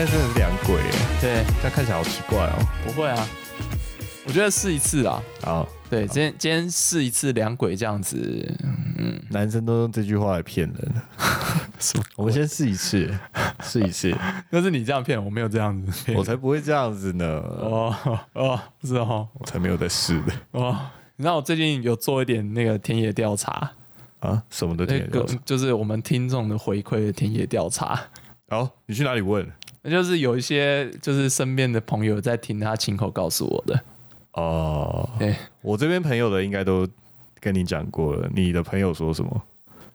现在真的是两鬼耶，对，这样看起来好奇怪哦。不会啊，我觉得试一次啊。好，对，今天今天试一次两鬼这样子，嗯，男生都用这句话来骗人。我们先试一次，试一次，那是你这样骗我，没有这样子骗我才不会这样子呢，哦哦，是哦我才没有在试的哦。你知道我最近有做一点那个田野调查，啊，什么的那个天调查。就是我们听众的回馈的田野调查。好，你去哪里问？那就是有一些就是身边的朋友在听，他亲口告诉我的。哦，对，我这边朋友的应该都跟你讲过了。你的朋友说什么？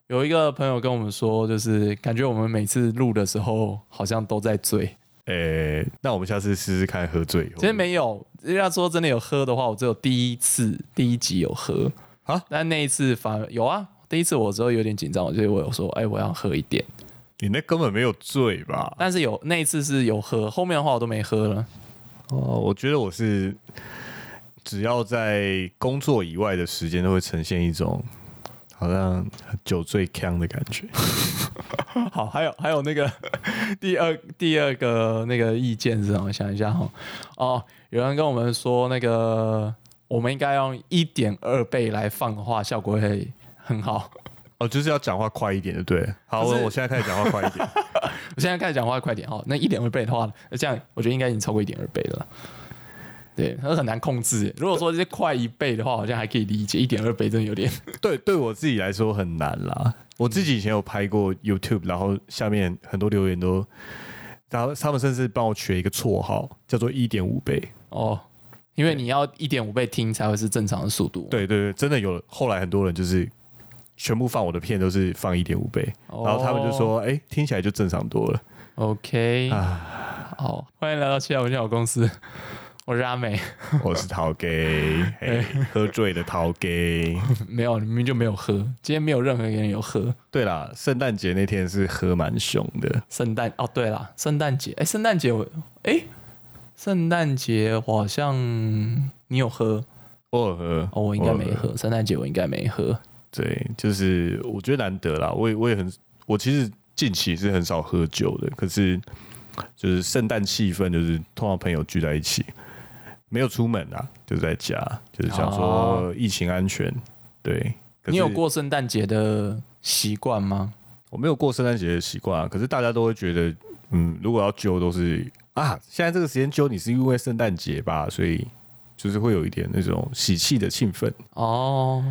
有一个朋友跟我们说，就是感觉我们每次录的时候好像都在醉。诶、那我们下次试试看喝醉以后。其实没有，要说真的有喝的话，我只有第一次第一集有喝啊，但那一次反而有啊。第一次我之后有点紧张，所以我有说，哎、我要喝一点。你那根本没有醉吧？但是有那一次是有喝，后面的话我都没喝了。哦，我觉得我是只要在工作以外的时间，都会呈现一种好像酒醉呛的感觉。好，还有还有那个 第二第二个那个意见是什么？我想一下哈。哦，有人跟我们说，那个我们应该用一点二倍来放的话，效果会很好。哦，就是要讲话快一点，对不对？好，我我现在开始讲话快一点。我现在开始讲话快点哈。那一点二倍的话，那这样我觉得应该已经超过一点二倍了。对，它很难控制。如果说这些快一倍的话，好像还可以理解。一点二倍真的有点 对，对我自己来说很难啦。我自己以前有拍过 YouTube，然后下面很多留言都，然后他们甚至帮我取了一个绰号，叫做一点五倍。哦，因为你要一点五倍听才会是正常的速度。对对对，真的有。后来很多人就是全部放我的片都是放一点五倍，哦。然后他们就说，哎、听起来就正常多了。OK，啊，好，欢迎来到七号文小公司，我是阿美。我是陶 gay，喝醉的陶 gay。没有，你明明就没有喝，今天没有任何一个人有喝。对啦，圣诞节那天是喝蛮凶的。圣诞哦，对啦，圣诞节，哎，圣诞节我，哎，圣诞节我好像你有喝？我有喝，哦，我应该没喝，圣诞节我应该没喝。对，就是我觉得难得啦。我也我也很，我其实近期是很少喝酒的，可是就是圣诞气氛，就是通常朋友聚在一起，没有出门啊，就在家，就是想说哦疫情安全。对，你有？过圣诞节的习惯吗？我没有过圣诞节的习惯啊，可是大家都会觉得，嗯，如果要揪都是啊，现在这个时间揪你是因为圣诞节吧，所以就是会有一点那种喜气的气氛。哦，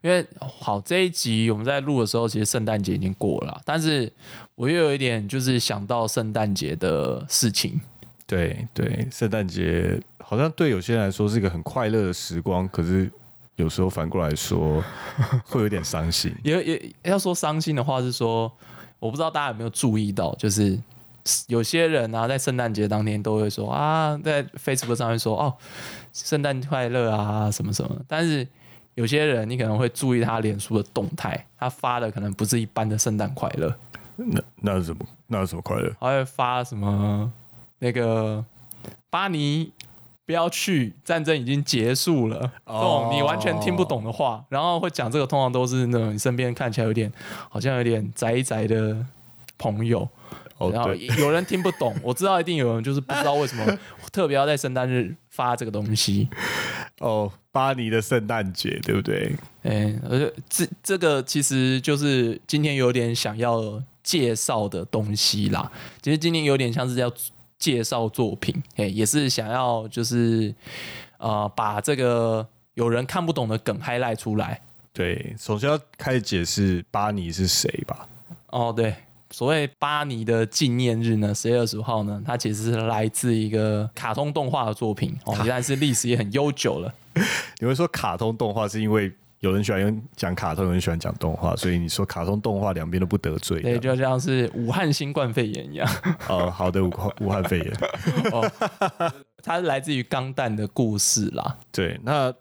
因为好这一集我们在录的时候，其实圣诞节已经过了，但是我又有一点就是想到圣诞节的事情。对对，圣诞节好像对有些人来说是一个很快乐的时光，可是有时候反过来说会有点伤心。也也要说伤心的话是说，我不知道大家有没有注意到，就是有些人啊，在圣诞节当天都会说啊，在 Facebook 上面说哦，圣诞快乐啊什么什么，但是有些人你可能会注意他脸书的动态，他发的可能不是一般的圣诞快乐，那那是什么？那是什么快乐？他会发什么那个巴尼。不要去，战争已经结束了。这哦种你完全听不懂的话，然后会讲这个，通常都是那种你身边看起来有点好像有点宅宅的朋友。哦，然后，有人听不懂，我知道一定有人就是不知道为什么 特别要在圣诞日发这个东西。哦，巴黎的圣诞节，对不对？哎，而且这这个其实就是今天有点想要介绍的东西啦。其实今天有点像是要介绍作品，哎，也是想要就是呃把这个有人看不懂的梗 highlight 出来。对，首先要开始解释巴尼是谁吧。哦，对，所谓巴尼的纪念日呢，十月二十五号呢，它其实是来自一个卡通动画的作品哦，原来是历史也很悠久了。你会说卡通动画是因为有人喜欢用讲卡通，有人喜欢讲动画，所以你说卡通动画两边都不得罪。对，就像是武汉新冠肺炎一样。哦，好的，武汉武汉肺炎。哦，它是来自于钢弹的故事啦。对，那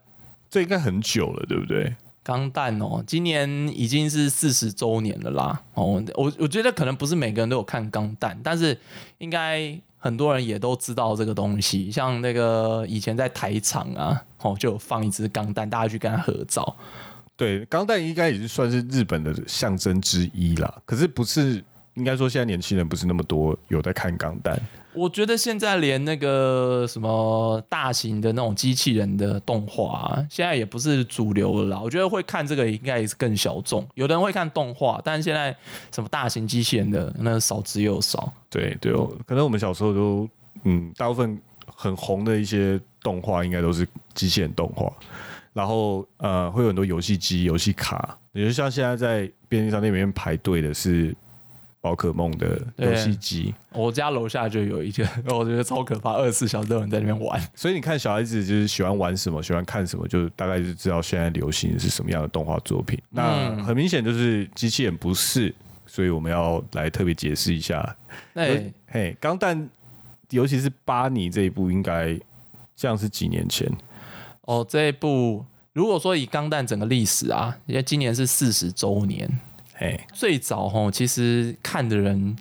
这应该很久了，对不对？钢弹哦，今年已经是四十周年了啦。哦，我我觉得可能不是每个人都有看钢弹，但是应该很多人也都知道这个东西。像那个以前在台场啊，哦，就有放一只钢弹，大家去跟他合照。对，钢弹应该也是算是日本的象征之一了。可是不是应该说现在年轻人不是那么多有在看钢弹。我觉得现在连那个什么大型的那种机器人的动画、啊，现在也不是主流了啦。我觉得会看这个应该也是更小众，有的人会看动画，但是现在什么大型机器人的那少之又少。对对哦，可能我们小时候都嗯，大部分很红的一些动画应该都是机器人动画，然后呃会有很多游戏机、游戏卡，也就像现在在便利商店里面排队的是宝可梦的游戏机，我家楼下就有一个，我觉得超可怕，二十四小时都有人在那边玩。所以你看小孩子就是喜欢玩什么，喜欢看什么，就大概就知道现在流行的是什么样的动画作品。那很明显就是机器人不是，所以我们要来特别解释一下。那，嘿，钢弹，尤其是巴尼这一部，应该这样是几年前？哦，这一部如果说以钢弹整个历史啊，因为今年是四十周年，嘿，最早吼其实看的人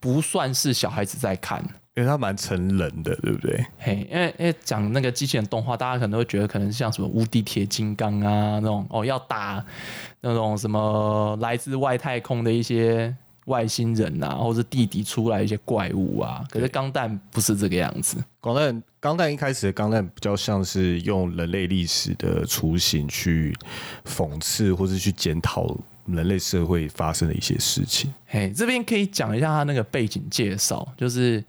不算是小孩子在看，因为它蛮成人的，对不对？嘿，因为因为讲那个机器人动画，大家可能会觉得可能像什么无敌铁金刚啊那种哦，要打那种什么来自外太空的一些外星人啊，或者地底出来一些怪物啊。可是钢弹不是这个样子，钢弹钢弹一开始的钢弹比较像是用人类历史的雏形去讽刺或是去检讨人类社会发生的一些事情。嘿，这边可以讲一下它那个背景介绍，就是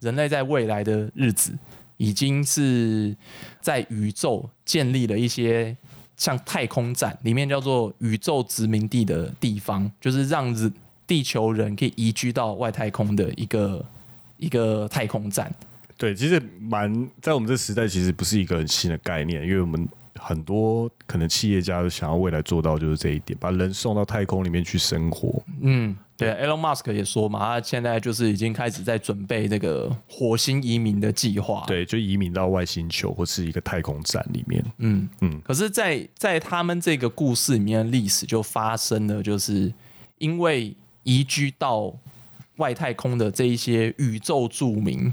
人类在未来的日子已经是在宇宙建立了一些像太空站，里面叫做宇宙殖民地的地方，就是让人地球人可以移居到外太空的一个一个太空站。对，其实蛮在我们这时代，其实不是一个很新的概念，因为我们很多可能企业家都想要未来做到就是这一点，把人送到太空里面去生活。嗯，对，Elon Musk 也说嘛，他现在就是已经开始在准备这个火星移民的计划。对，就移民到外星球或是一个太空站里面。嗯嗯，可是在，在他们这个故事里面的历史就发生了，就是因为移居到外太空的这一些宇宙著名，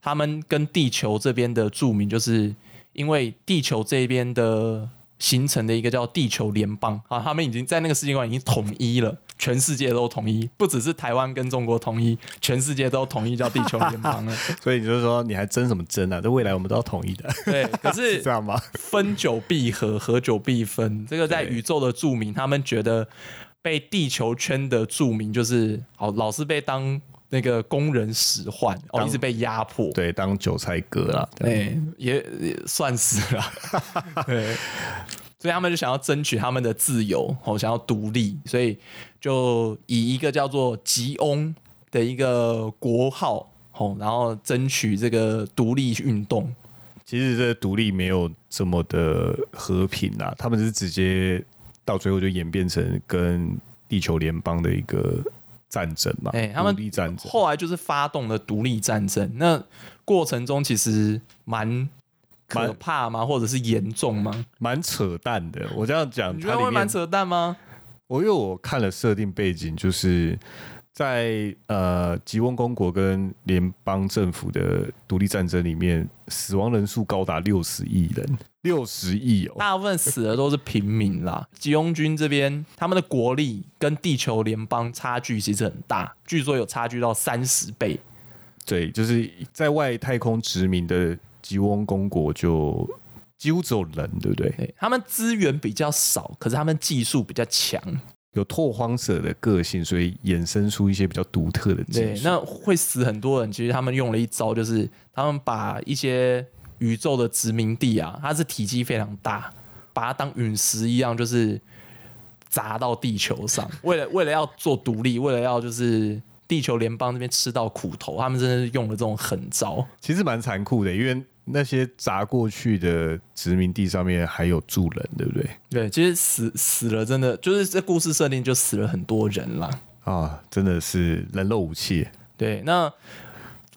他们跟地球这边的著名，就是因为地球这边的形成的一个叫地球联邦啊，他们已经在那个世界观已经统一了，全世界都统一，不只是台湾跟中国统一，全世界都统一叫地球联邦了。所以你就说你还争什么争啊？这未来我们都要统一的。对，可是 是这样吗？分久必合，合久必分。这个在宇宙的著名，他们觉得被地球圈的著名就是好，老是被当那个工人使唤，哦，一直被压迫。对，当韭菜割啦。对哎，也也算是了。对，所以他们就想要争取他们的自由，哦，想要独立，所以就以一个叫做吉翁的一个国号，哦，然后争取这个独立运动。其实这个独立没有这么的和平啊，他们是直接到最后就演变成跟地球联邦的一个战争嘛，哎他们独立战争。后来就是发动了独立战争，那过程中其实蛮可怕吗？或者是严重吗？蛮扯淡的。我这样讲，你觉得会蛮扯淡吗？我因为我看了设定背景，就是在呃吉翁公国跟联邦政府的独立战争里面，死亡人数高达六十亿人，六十亿哦。大部分死的都是平民啦。吉翁军这边他们的国力跟地球联邦差距其实很大，据说有差距到三十倍。对，就是在外太空殖民的吉翁公国就几乎只有人，对不对？对他们资源比较少，可是他们技术比较强。有拓荒者的个性，所以衍生出一些比较独特的技对，术。那会死很多人。其实他们用了一招，就是他们把一些宇宙的殖民地啊，它是体积非常大，把它当陨石一样，就是砸到地球上。为了为了要做独立，为了要就是地球联邦这边吃到苦头，他们真的是用了这种狠招。其实蛮残酷的，因为那些砸过去的殖民地上面还有住人，对不对？对，其实死死了，真的就是这故事设定就死了很多人啦。啊，真的是人肉武器。对，那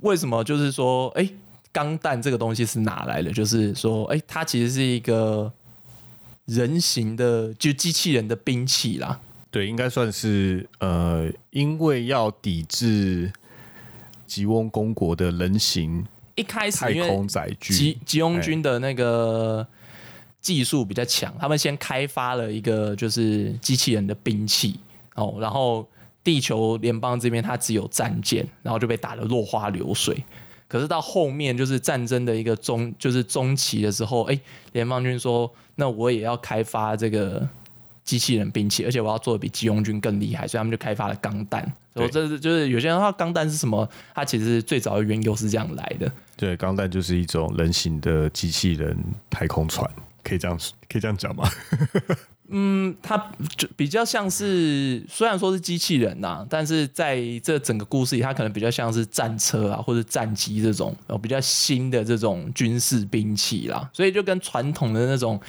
为什么就是说，哎，钢弹这个东西是哪来的？就是说，哎，它其实是一个人形的，就机器人的兵器啦。对，应该算是呃，因为要抵制吉翁公国的人形一开始太因为空载具吉，吉翁军的那个技术比较强，他们先开发了一个就是机器人的兵器哦，然后地球联邦这边它只有战舰，然后就被打得落花流水。可是到后面就是战争的一个中，就是中期的时候，哎，联邦军说，那我也要开发这个机器人兵器，而且我要做的比机佣军更厉害，所以他们就开发了钢弹。所以这是就是有些人他钢弹是什么？它其实最早的缘由是这样来的。对，钢弹就是一种人形的机器人太空船，可以这样可以这样讲吗？嗯，它就比较像是，虽然说是机器人呐，但是在这整个故事里，它可能比较像是战车啊，或者战机这种，哦，比较新的这种军事兵器啦。所以就跟传统的那种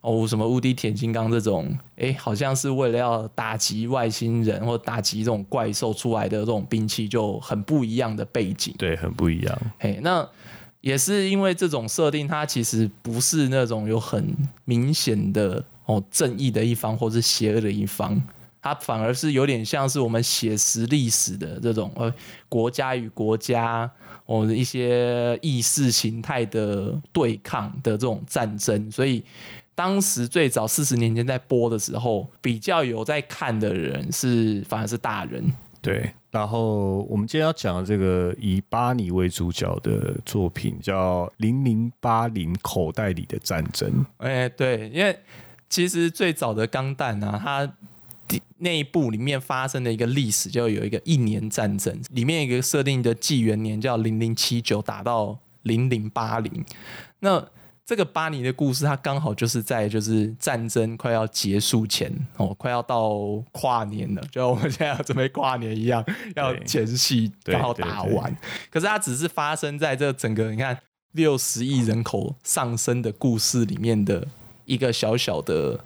哦，什么无敌铁金刚这种，哎，好像是为了要打击外星人或打击这种怪兽出来的这种兵器，就很不一样的背景。对，很不一样。嘿，那也是因为这种设定，它其实不是那种有很明显的。哦，正义的一方或是邪恶的一方，它反而是有点像是我们写实历史的这种呃国家与国家哦一些意识形态的对抗的这种战争，所以当时最早四十年前在播的时候，比较有在看的人是反而是大人。对，然后我们今天要讲的这个以巴尼为主角的作品叫《零零八零口袋里的战争》。哎，对，因为。其实最早的钢弹啊，它内部里面发生的一个历史，就有一个一年战争，里面一个设定的纪元年叫零零七九，打到零零八零。那这个巴尼的故事，它刚好就是在就是战争快要结束前哦，快要到跨年了，就我们现在要准备跨年一样，要前戏刚好打完。可是它只是发生在这整个你看六十亿人口上升的故事里面的。一个小小的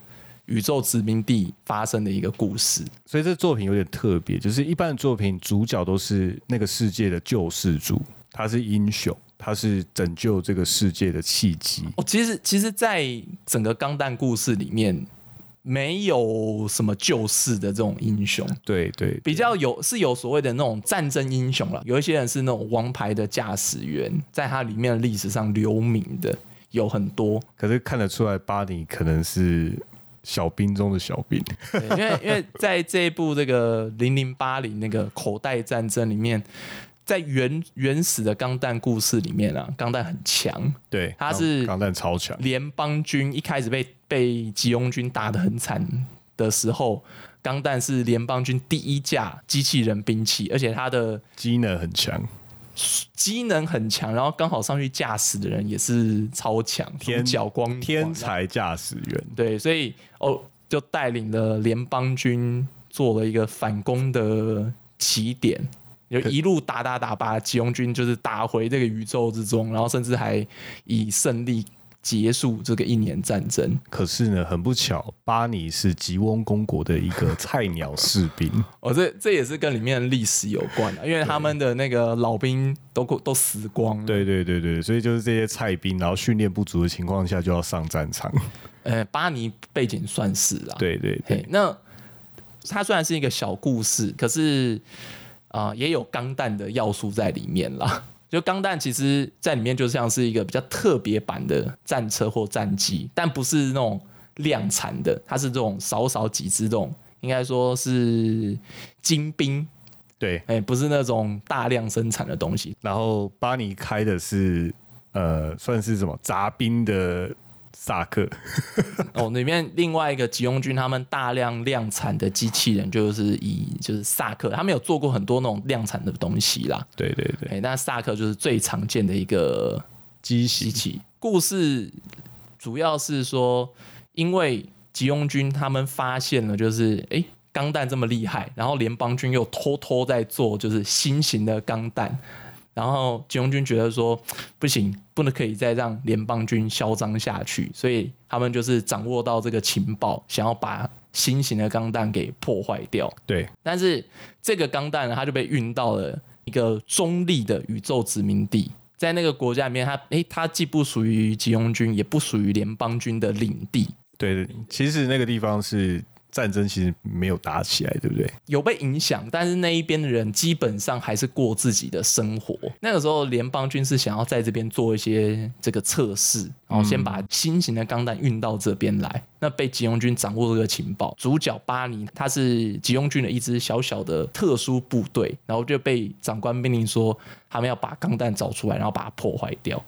宇宙殖民地发生的一个故事，所以这作品有点特别，就是一般的作品主角都是那个世界的救世主，他是英雄，他是拯救这个世界的契机。哦，其实其实，在整个钢弹故事里面，没有什么救世的这种英雄，对对，比较有是有所谓的那种战争英雄了，有一些人是那种王牌的驾驶员，在他里面的历史上留名的。有很多，可是看得出来，巴尼可能是小兵中的小兵。因为因为在这一部这个零零八零那个口袋战争里面，在原原始的钢弹故事里面啊，钢弹很强，对，他是钢弹超强。联邦军一开始被被吉翁军打得很惨的时候，钢弹是联邦军第一架机器人兵器，而且它的机能很强。机能很强，然后刚好上去驾驶的人也是超强，天角光天才驾驶员。对，所以哦，就带领了联邦军做了一个反攻的起点，就一路打打打，把吉翁军就是打回这个宇宙之中，然后甚至还以胜利。结束这个一年战争，可是呢，很不巧，巴尼是吉翁公国的一个菜鸟士兵。哦，这这也是跟里面的历史有关的，因为他们的那个老兵都都死光了。对对对对，所以就是这些菜兵，然后训练不足的情况下就要上战场。呃，巴尼背景算是啦。对对对，那他虽然是一个小故事，可是啊，也有钢弹的要素在里面啦。就钢弹其实在里面就像是一个比较特别版的战车或战机，但不是那种量产的，它是这种少少几只这种，应该说是精兵，对，哎，不是那种大量生产的东西。然后巴尼开的是呃，算是什么杂兵的。萨克 哦，里面另外一个吉翁军他们大量量产的机器人就是以就是萨克，他们有做过很多那种量产的东西啦。对对对，哎，那萨克就是最常见的一个机器。故事主要是说，因为吉翁军他们发现了，就是哎，钢弹这么厉害，然后联邦军又偷偷在做就是新型的钢弹。然后吉翁军觉得说 不行，不能可以再让联邦军嚣张下去，所以他们就是掌握到这个情报，想要把新型的钢弹给破坏掉。对，但是这个钢弹呢，它就被运到了一个中立的宇宙殖民地，在那个国家里面，它诶，它既不属于吉翁军，也不属于联邦军的领地。对，其实那个地方是战争其实没有打起来，对不对？有被影响，但是那一边的人基本上还是过自己的生活。那个时候，联邦军是想要在这边做一些这个测试，然后先把新型的钢弹运到这边来。那被吉翁军掌握这个情报，主角巴尼他是吉翁军的一支小小的特殊部队，然后就被长官命令说，他们要把钢弹找出来，然后把它破坏掉。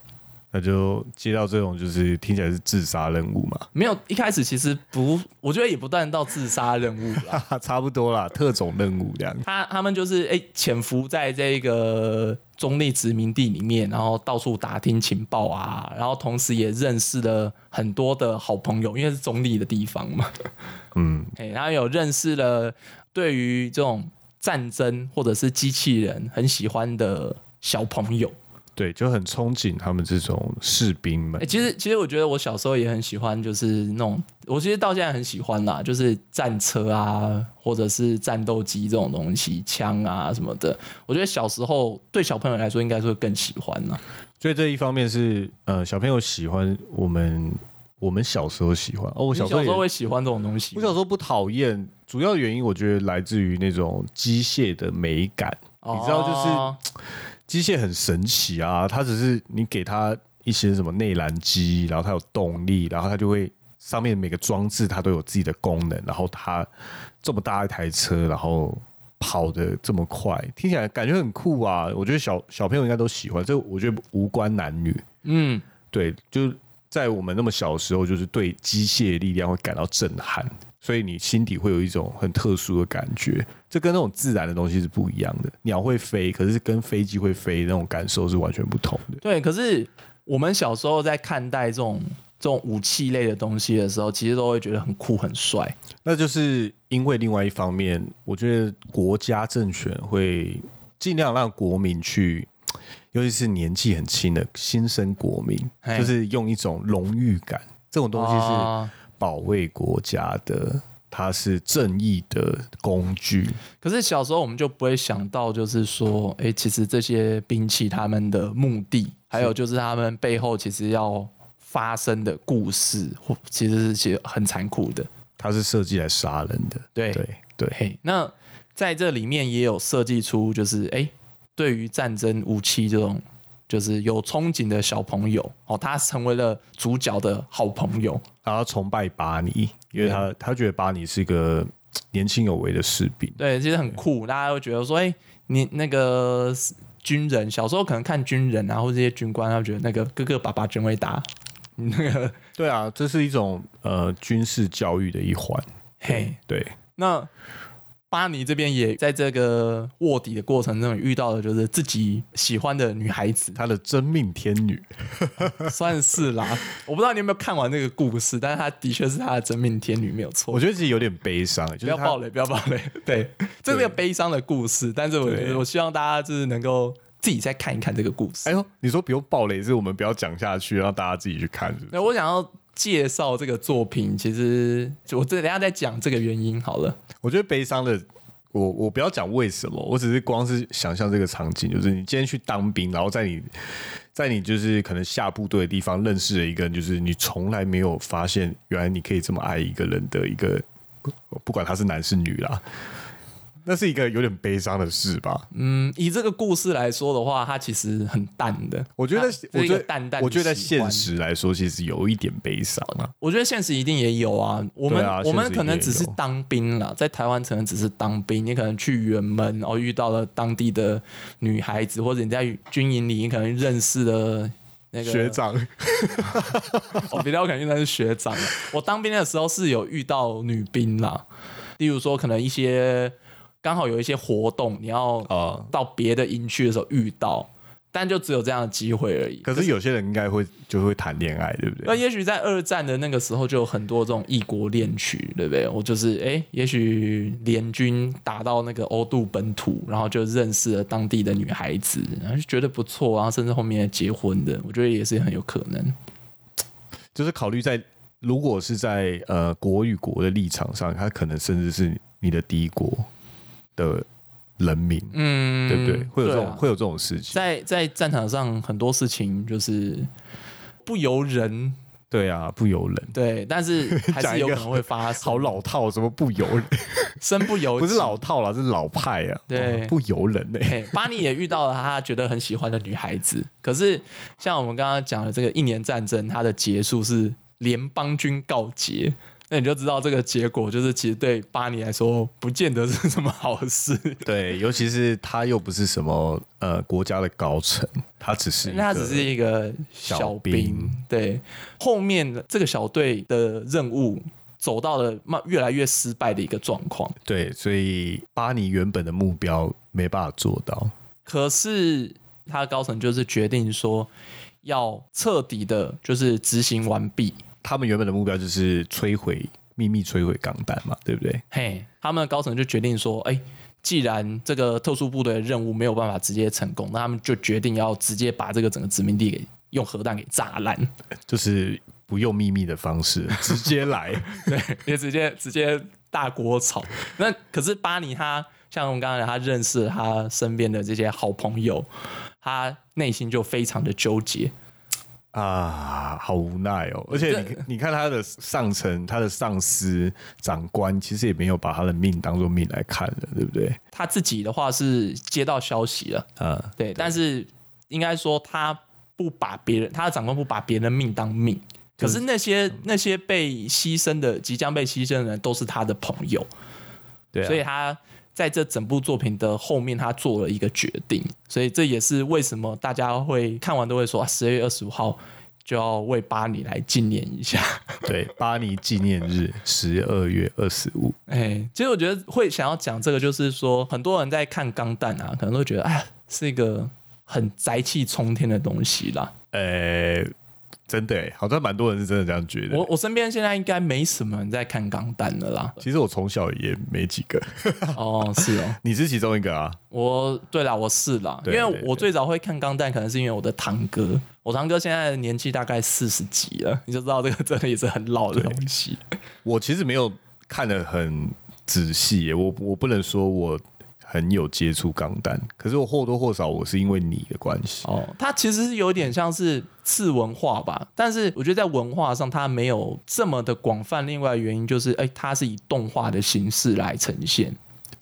那就接到这种就是听起来是自杀任务嘛？没有，一开始其实不，我觉得也不断到自杀任务啦，差不多啦，特种任务这样。他他们就是哎潜伏在这个中立殖民地里面，然后到处打听情报啊，然后同时也认识了很多的好朋友，因为是中立的地方嘛。嗯，哎，然后有认识了对于这种战争或者是机器人很喜欢的小朋友。对，就很憧憬他们这种士兵们。其实，其实我觉得我小时候也很喜欢，就是那种，我其实到现在很喜欢啦，就是战车啊，或者是战斗机这种东西，枪啊什么的。我觉得小时候对小朋友来说，应该是会更喜欢啦。所以这一方面是，呃，小朋友喜欢我们，我们小时候喜欢哦。我小时候会喜欢这种东西。我小时候不讨厌，主要原因我觉得来自于那种机械的美感，你知道，就是。机械很神奇啊，它只是你给它一些什么内燃机，然后它有动力，然后它就会上面每个装置它都有自己的功能，然后它这么大一台车，然后跑的这么快，听起来感觉很酷啊！我觉得小小朋友应该都喜欢，这我觉得无关男女。嗯，对，就在我们那么小的时候，就是对机械力量会感到震撼。所以你心底会有一种很特殊的感觉，这跟那种自然的东西是不一样的。鸟会飞，可是跟飞机会飞那种感受是完全不同的。对，可是我们小时候在看待这种这种武器类的东西的时候，其实都会觉得很酷很帅。那就是因为另外一方面，我觉得国家政权会尽量让国民去，尤其是年纪很轻的新生国民，就是用一种荣誉感，这种东西是。保卫国家的，它是正义的工具。可是小时候我们就不会想到，就是说，哎，其实这些兵器他们的目的，还有就是他们背后其实要发生的故事，或其实是其实很残酷的。它是设计来杀人的。对对对。那在这里面也有设计出，就是哎，对于战争武器这种。就是有憧憬的小朋友哦，他成为了主角的好朋友，然后崇拜巴尼，因为他他觉得巴尼是一个年轻有为的士兵，对，其实很酷，大家会觉得说，哎，你那个军人小时候可能看军人啊，或这些军官，他觉得那个哥哥爸爸真伟大，那个 对啊，这是一种呃军事教育的一环，嘿，对，那。巴尼这边也在这个卧底的过程中遇到了，就是自己喜欢的女孩子，他的真命天女，算是啦。我不知道你有没有看完那个故事，但是他的确是他的真命天女，没有错。我觉得其实有点悲伤，不要暴雷，不要暴雷。对，这是个悲伤的故事，但是我觉得我希望大家就是能够自己再看一看这个故事。哎呦，你说不用暴雷，是我们不要讲下去，让大家自己去看。是那我想要介绍这个作品，其实我这等下再讲这个原因好了。我觉得悲伤的，我我不要讲为什么，我只是光是想象这个场景，就是你今天去当兵，然后在你，在你就是可能下部队的地方认识了一个，就是你从来没有发现，原来你可以这么爱一个人的一个，不管他是男是女啦。那是一个有点悲伤的事吧？嗯，以这个故事来说的话，它其实很淡的。我觉得，我觉得淡淡。我觉得在现实来说，其实有一点悲伤啊。我觉得现实一定也有啊。我们我们可能只是当兵了，在台湾可能只是当兵，你可能去远门，然后遇到了当地的女孩子，或者你在军营里，你可能认识了那个学长。我 比较肯定那是学长。我当兵的时候是有遇到女兵啦，例如说可能一些。刚好有一些活动，你要到别的营区的时候遇到，但就只有这样的机会而已。可是有些人应该会就会谈恋爱，对不对？那也许在二战的那个时候就有很多这种异国恋曲，对不对？我就是哎，也许联军打到那个欧杜本土，然后就认识了当地的女孩子，然后就觉得不错，然后甚至后面结婚的，我觉得也是很有可能。就是考虑在如果是在呃国与国的立场上，他可能甚至是你的敌国。的人民，嗯，对不对？会有这种会有这种事情，在在战场上很多事情就是不由人。对啊，不由人，对，但是 还是有可能会发生。好老套，什么不由人？身不由不是老套了，是老派啊。对。哦不由人呢、嘿，巴尼也遇到了他觉得很喜欢的女孩子，可是像我们刚刚讲的这个一年战争，它的结束是联邦军告捷，那你就知道这个结果就是其实对巴尼来说不见得是什么好事，对，尤其是他又不是什么呃国家的高层，他只是那他只是一个小。兵对，后面这个小队的任务走到了慢越来越失败的一个状况。对，所以巴尼原本的目标没办法做到。可是他的高层就是决定说要彻底的，就是执行完毕。他们原本的目标就是摧毁秘密摧毁钢弹嘛，对不对？嘿，他们的高层就决定说，哎、既然这个特殊部队的任务没有办法直接成功，那他们就决定要直接把这个整个殖民地给用核弹给炸烂，就是不用秘密的方式，直接来。对，也直接直接大锅炒。那可是巴尼他像我们刚刚讲，他认识他身边的这些好朋友，他内心就非常的纠结。啊，好无奈哦！而且你你看他的上层，他的上司长官，其实也没有把他的命当做命来看的，对不对？他自己的话是接到消息了，啊，对，但是应该说他不把别人，他的长官不把别人的命当命。可是那些那些被牺牲的、即将被牺牲的人，都是他的朋友，对啊，所以他在这整部作品的后面，他做了一个决定，所以这也是为什么大家会看完都会说啊，十二月二十五号就要为巴黎来纪念一下。对巴黎纪念日十二月二十五，哎，其实我觉得会想要讲这个，就是说很多人在看《钢弹》啊，可能都会觉得，哎呀，是一个很宅气冲天的东西啦。呃，真的耶，好像蛮多人是真的这样觉得。我我身边现在应该没什么人在看《钢弹》的啦。其实我从小也没几个，哦，是哦，你是其中一个啊？我对啦，我是啦，因为我最早会看《钢弹》，可能是因为我的堂哥，我堂哥现在的年纪大概四十几了，你就知道这个真的也是很老的东西。我其实没有看的很仔细耶，我我不能说我很有接触钢弹，可是我或多或少我是因为你的关系。哦，它其实是有点像是次文化吧，但是我觉得在文化上它没有这么的广泛。另外原因就是，哎、它是以动画的形式来呈现。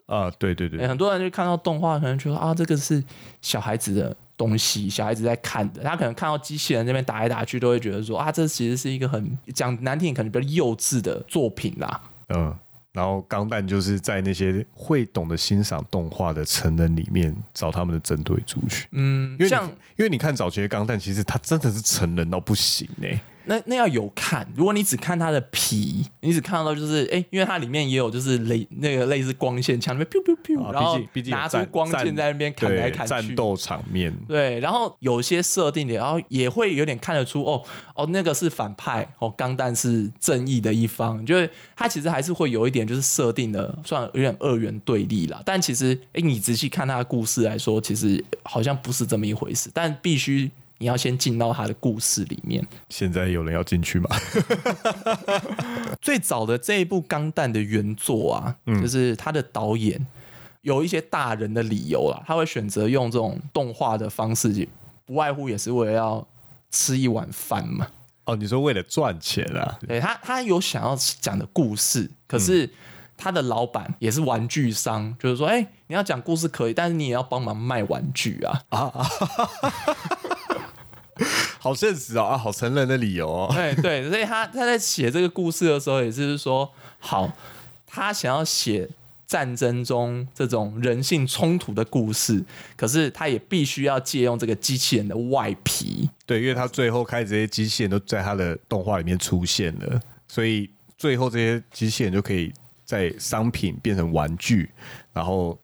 啊，对对哎、对，很多人就看到动画，可能觉得啊，这个是小孩子的东西，小孩子在看的。他可能看到机器人这边打来打去，都会觉得说啊，这其实是一个很讲难听，可能比较幼稚的作品啦。嗯。然后钢弹就是在那些会懂得欣赏动画的成人里面找他们的针对族群，嗯因为，像因为你看早期的钢弹，其实它真的是成人到不行呢、那那要有看，如果你只看它的皮，你只看到就是哎、因为它里面也有就是类那个类似光线枪，那边 biu biu biu，、啊然后拿出光剑在那边砍来砍去，战斗场面，对，然后有些设定的，然后也会有点看得出哦哦，那个是反派哦，钢弹是正义的一方，就是它其实还是会有一点就是设定的，算有点二元对立啦。但其实哎，你仔细看它的故事来说，其实好像不是这么一回事。但必须你要先进到他的故事里面。现在有人要进去吗？最早的这一部《钢弹》的原作啊，就是他的导演有一些大人的理由啦，他会选择用这种动画的方式，不外乎也是为了要吃一碗饭嘛。哦，你说为了赚钱啊？对他，他有想要讲的故事，可是他的老板也是玩具商，就是说，哎、你要讲故事可以，但是你也要帮忙卖玩具啊啊。好现实哦，啊，好成人的理由哦。对对，所以他他在写这个故事的时候，也是说，好，他想要写战争中这种人性冲突的故事，可是他也必须要借用这个机器人的外皮。对，因为他最后开始这些机器人都在他的动画里面出现了，所以最后这些机器人就可以在商品变成玩具，然后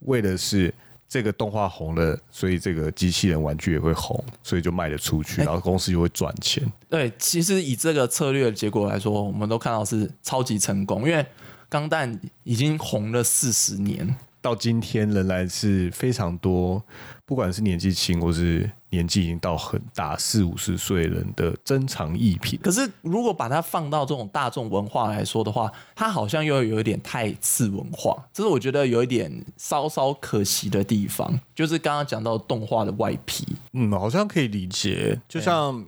为的是这个动画红了，所以这个机器人玩具也会红，所以就卖得出去，然后公司就会赚钱。对，其实以这个策略的结果来说，我们都看到是超级成功，因为钢弹已经红了四十年。到今天仍然是非常多，不管是年纪轻或是年纪已经到很大四五十岁人的珍藏艺品。可是如果把它放到这种大众文化来说的话，它好像又有一点太次文化，这是我觉得有一点稍稍可惜的地方。就是刚刚讲到动画的外皮，嗯，好像可以理解。就像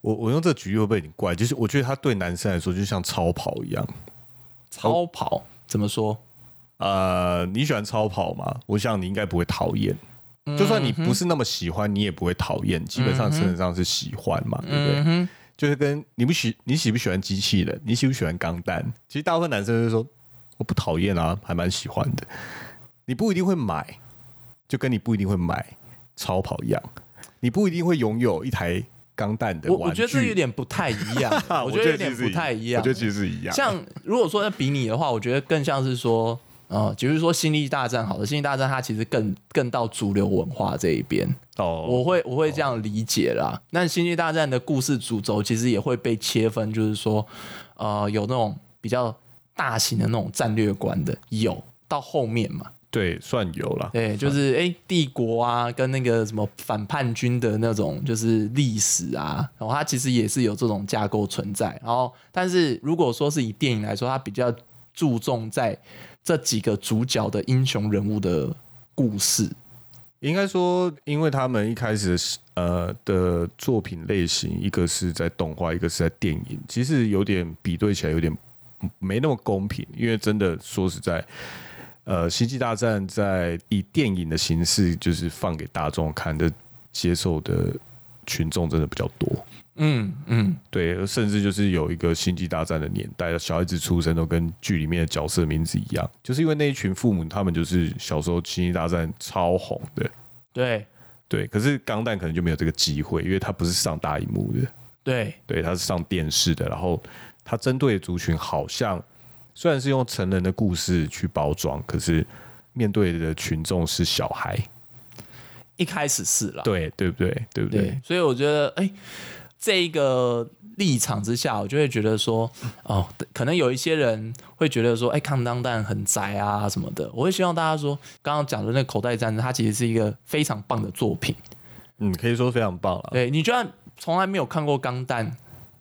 我我用这个举例会不会有点怪？就是我觉得它对男生来说就像超跑一样。超跑怎么说？呃，你喜欢超跑吗？我想你应该不会讨厌。就算你不是那么喜欢，你也不会讨厌，基本上称得上是喜欢嘛，对不对？嗯，就是跟你不喜你喜不喜欢机器人，你喜不喜欢钢弹？其实大部分男生就说我不讨厌啊，还蛮喜欢的。你不一定会买，就跟你不一定会买超跑一样，你不一定会拥有一台钢弹的玩具。我我觉得这有点不太一样，我觉得有点不太一样。我觉得其实是一样。像如果说要比你的话，我觉得更像是说，呃，比如说《星际大战》好了，《星际大战》它其实更更到主流文化这一边，哦，我会我会这样理解啦。那《星际大战》的故事主轴其实也会被切分，就是说，呃，有那种比较大型的那种战略观的，有到后面嘛，对，算有了。对，就是哎、诶帝国啊，跟那个什么反叛军的那种就是历史啊，然后它其实也是有这种架构存在。然后，但是如果说是以电影来说，它比较注重在这几个主角的英雄人物的故事。应该说，因为他们一开始呃的作品类型，一个是在动画，一个是在电影，其实有点比对起来有点没那么公平。因为真的说实在，呃，《星际大战》在以电影的形式就是放给大众看的，接受的群众真的比较多。嗯嗯，对，甚至就是有一个《星际大战》的年代，小孩子出生都跟剧里面的角色名字一样，就是因为那一群父母他们就是小时候《星际大战》超红的。对对，可是钢弹可能就没有这个机会，因为它不是上大荧幕的，对，对，它是上电视的。然后它针对的族群好像虽然是用成人的故事去包装，可是面对的群众是小孩，一开始是啦，对对不对？对不对？对，所以我觉得，哎、这一个立场之下，我就会觉得说，哦，可能有一些人会觉得说，哎、抗当弹很宅啊什么的。我会希望大家说，刚刚讲的那个口袋战争，它其实是一个非常棒的作品。嗯，可以说非常棒了。对你居然从来没有看过钢弹，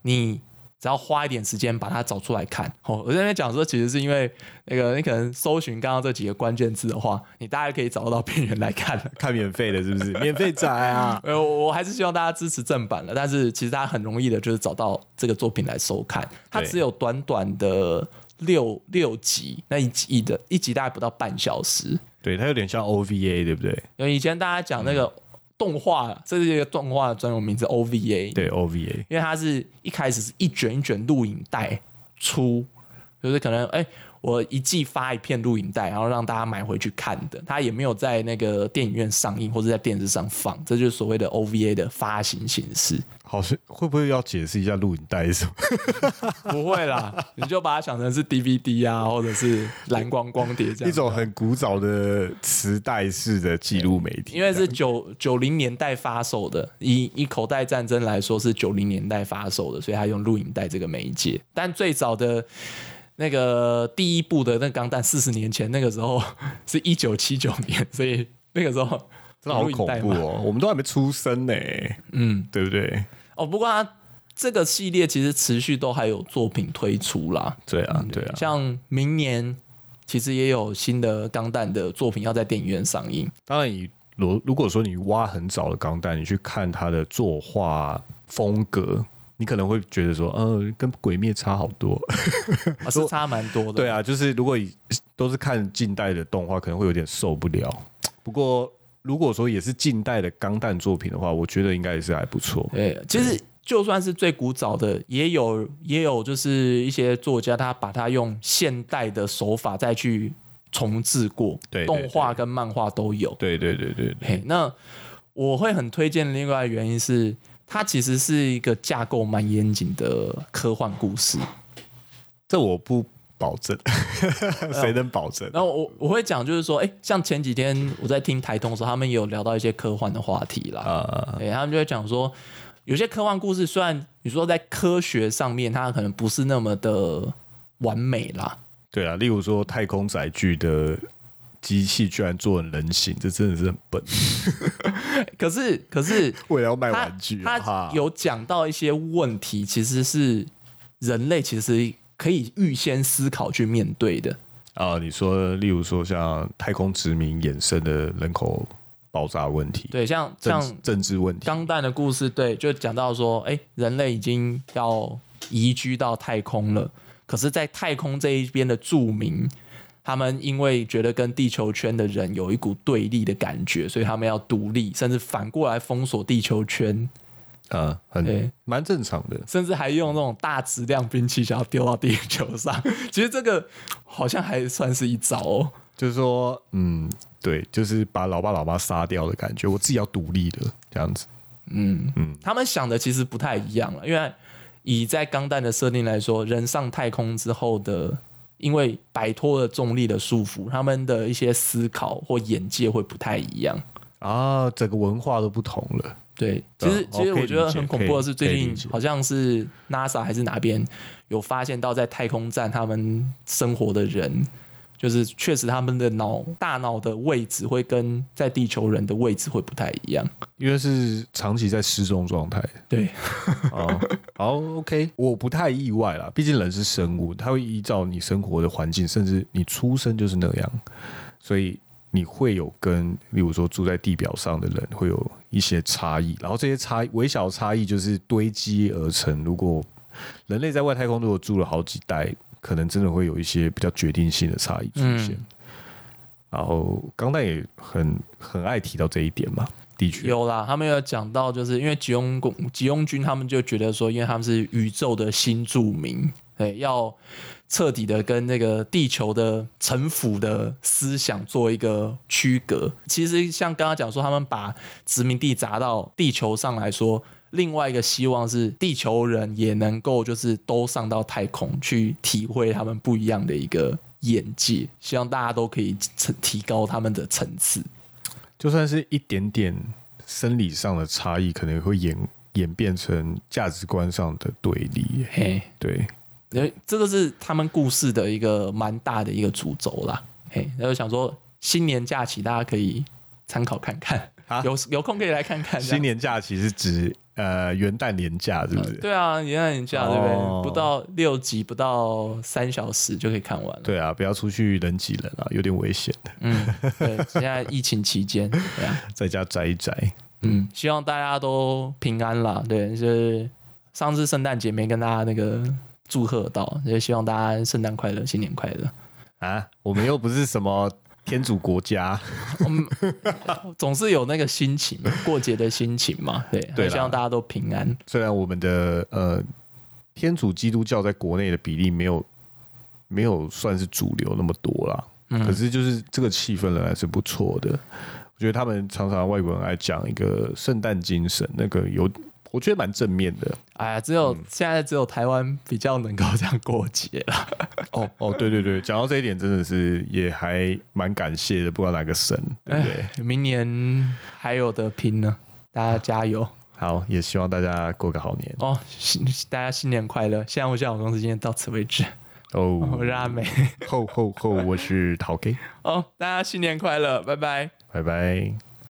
你只要花一点时间把它找出来看。哦，我在那边讲说，其实是因为那个你可能搜寻刚刚这几个关键字的话，你大概可以找得到片源来看了。看免费的，是不是？免费仔啊！呃，我我还是希望大家支持正版的，但是其实大家很容易的就是找到这个作品来收看，它只有短短的六六集，那一集的一集大概不到半小时。对，它有点像 OVA，对不对？因为以前大家讲那个动画，这是一个动画的专有名字 OVA，对，OVA。因为它是一开始是一卷一卷录影带出，就是可能哎、我一季发一片录影带，然后让大家买回去看的。它也没有在那个电影院上映或者在电视上放，这就是所谓的 OVA 的发行形式。好像会不会要解释一下录影带是什么？不会啦，你就把它想成是 DVD 啊，或者是蓝光光碟这样。一种很古早的磁带式的记录媒体，因为是九九零年代发售的，以以口袋战争来说是九零年代发售的，所以他用录影带这个媒介。但最早的那个第一部的那个钢弹，四十年前那个时候 是一九七九年，所以那个时候真的好恐怖哦！我们都还没出生呢，嗯，对不对？哦，不过它这个系列其实持续都还有作品推出啦，对啊，对啊。像明年其实也有新的钢弹的作品要在电影院上映。当然以，如如果说你挖很早的钢弹，你去看它的作画风格，你可能会觉得说，呃，跟鬼灭差好多。啊，是 差蛮多的。对啊，就是如果都是看近代的动画，可能会有点受不了。不过如果说也是近代的钢弹作品的话，我觉得应该也是还不错。对，其实就算是最古早的，也有也有就是一些作家，他把它用现代的手法再去重置过，对对动画跟漫画都有。对对对对那我会很推荐另外原因是，它其实是一个架构蛮严谨的科幻故事。这我不保证，谁能保证？然后我我会讲，就是说，哎，像前几天我在听台通的时候，他们有聊到一些科幻的话题啦。啊，对，他们就会讲说，有些科幻故事虽然你说在科学上面它可能不是那么的完美啦，对啊，例如说太空载具的机器居然做成人形，这真的是很笨。可是可是为了要卖玩具，它哈有讲到一些问题，其实是人类其实可以预先思考去面对的。啊，你说，例如说像太空殖民衍生的人口爆炸问题，对，像像政政治问题，钢弹的故事，对，就讲到说，哎、人类已经要移居到太空了，可是，在太空这一边的住民，他们因为觉得跟地球圈的人有一股对立的感觉，所以他们要独立，甚至反过来封锁地球圈，呃，对很蛮正常的。甚至还用那种大质量兵器想要丢到地球上。其实这个好像还算是一招哦。就是说，嗯，对，就是把老爸老妈杀掉的感觉，我自己要独立的这样子。嗯嗯他们想的其实不太一样了，因为以在钢弹的设定来说，人上太空之后的，因为摆脱了重力的束缚，他们的一些思考或眼界会不太一样。啊，整个文化都不同了。对，其实其实我觉得很恐怖的是，最近好像是 NASA 还是哪边有发现到，在太空站他们生活的人，就是确实他们的脑大脑的位置会跟在地球人的位置会不太一样。因为是长期在失重状态。对，哦，好，OK，我不太意外啦，毕竟人是生物，它会依照你生活的环境，甚至你出生就是那样，所以你会有跟，例如说住在地表上的人会有一些差异，然后这些差微小差异就是堆积而成。如果人类在外太空如果住了好几代，可能真的会有一些比较决定性的差异出现。嗯然后钢弹也很很爱提到这一点嘛，的确有啦，他们有讲到，就是因为吉翁公吉翁军他们就觉得说，因为他们是宇宙的新住民，对，要彻底的跟那个地球的城府的思想做一个区隔。其实像刚刚讲说，他们把殖民地砸到地球上来说。另外一个希望是地球人也能够就是都上到太空去体会他们不一样的一个眼界，希望大家都可以层提高他们的层次。就算是一点点生理上的差异，可能会演演变成价值观上的对立。嘿，对，因为这个是他们故事的一个蛮大的一个主轴啦。嘿，然后想说新年假期大家可以参考看看，啊有有空可以来看看。新年假期是指呃元旦年假，是不是？对啊，元旦年假对不对？哦不到六集，不到三小时就可以看完了。对啊，不要出去人挤人啊，有点危险的，嗯，对，现在疫情期间，对啊，在家宅一宅。嗯，希望大家都平安啦。对，就是上次圣诞节没跟大家那个祝贺到，也希望大家圣诞快乐，新年快乐。啊，我们又不是什么天主国家，总是有那个心情，过节的心情嘛，对，对希望大家都平安。虽然我们的呃天主基督教在国内的比例没有没有算是主流那么多啦，嗯可是就是这个气氛仍然是不错的。我觉得他们常常外国人爱讲一个圣诞精神，那个有我觉得蛮正面的。哎呀，只有、嗯现在只有台湾比较能够这样过节了。哦哦，对对对，讲到这一点真的是也还蛮感谢的，不管哪个省，对不对？哎明年还有的拼呢，大家加油好，也希望大家过个好年哦！新大家新年快乐！现在我想我公司今天到此为止，哦。我是阿美 后后后，我是陶 K，哦，大家新年快乐，拜拜。拜拜。